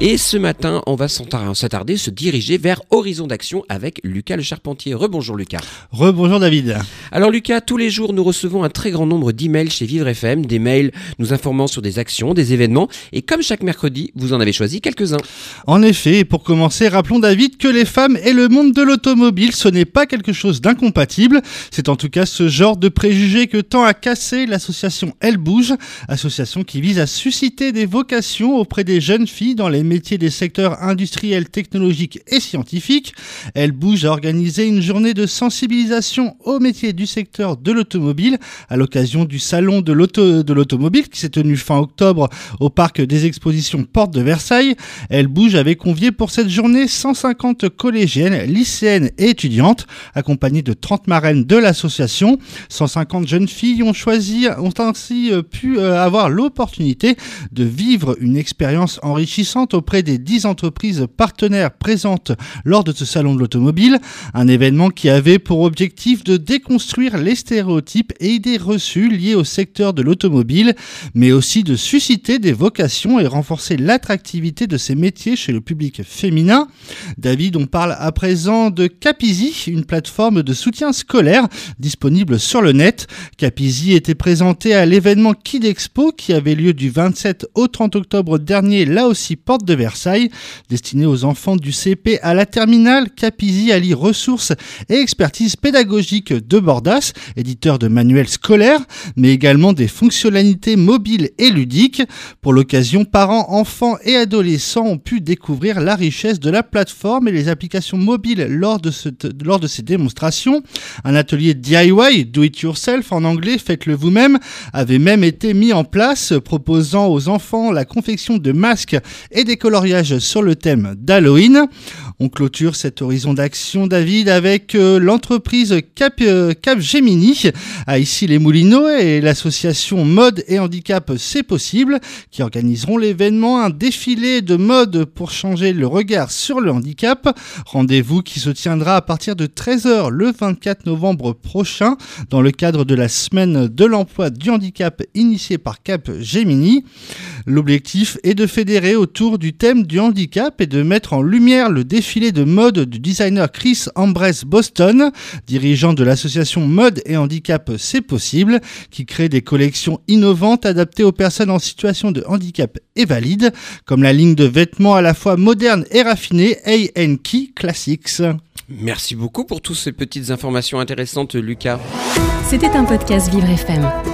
Et ce matin, on va s'attarder, se diriger vers Horizon d'Action avec Lucas le Charpentier. Rebonjour Lucas. Rebonjour David. Alors Lucas, tous les jours, nous recevons un très grand nombre d'emails chez Vivre FM, des mails nous informant sur des actions, des événements, et comme chaque mercredi, vous en avez choisi quelques-uns. En effet, et pour commencer, rappelons David que les femmes et le monde de l'automobile, ce n'est pas quelque chose d'incompatible. C'est en tout cas ce genre de préjugés que tend à casser l'association Elle Bouge, association qui vise à susciter des vocations auprès des jeunes filles dans les métiers des secteurs industriels, technologiques et scientifiques. Elle bouge à organiser une journée de sensibilisation aux métiers du secteur de l'automobile à l'occasion du salon de l'automobile qui s'est tenu fin octobre au parc des expositions Porte de Versailles. Elle bouge avait convié pour cette journée 150 collégiennes, lycéennes et étudiantes accompagnées de 30 marraines de l'association. 150 jeunes filles ont choisi, ont ainsi euh, pu euh, avoir l'opportunité de vivre une expérience enrichissante auprès des 10 entreprises partenaires présentes lors de ce salon de l'automobile, un événement qui avait pour objectif de déconstruire les stéréotypes et idées reçues liées au secteur de l'automobile, mais aussi de susciter des vocations et renforcer l'attractivité de ces métiers chez le public féminin. David, on parle à présent de Capizi, une plateforme de soutien scolaire disponible sur le net. Capizi était présenté à l'événement Kid Expo qui avait lieu du 27 au 30 octobre dernier, là aussi porte de Versailles, destiné aux enfants du CP à la terminale. Capizi allie ressources et expertise pédagogique de Bordas, éditeur de manuels scolaires, mais également des fonctionnalités mobiles et ludiques. Pour l'occasion, parents, enfants et adolescents ont pu découvrir la richesse de la plateforme et les applications mobiles lors de, lors de ces démonstrations. Un atelier DIY, Do It Yourself en anglais, faites-le vous-même, avait même été mis en place, proposant aux enfants la confection de masques et des coloriages sur le thème d'Halloween. On clôture cet horizon d'action, David, avec euh, l'entreprise Cap, euh, Cap Gemini à ici les Moulineaux et l'association Mode et Handicap C'est Possible qui organiseront l'événement un défilé de mode pour changer le regard sur le handicap. Rendez-vous qui se tiendra à partir de 13h le 24 novembre prochain dans le cadre de la semaine de l'emploi du handicap initiée par Cap Gemini. L'objectif est de fédérer autour du thème du handicap et de mettre en lumière le défilé de mode du designer Chris Ambrose Boston, dirigeant de l'association Mode et Handicap C'est Possible, qui crée des collections innovantes adaptées aux personnes en situation de handicap et valides, comme la ligne de vêtements à la fois moderne et raffinée A&Key Classics. Merci beaucoup pour toutes ces petites informations intéressantes, Lucas. C'était un podcast Vivre FM.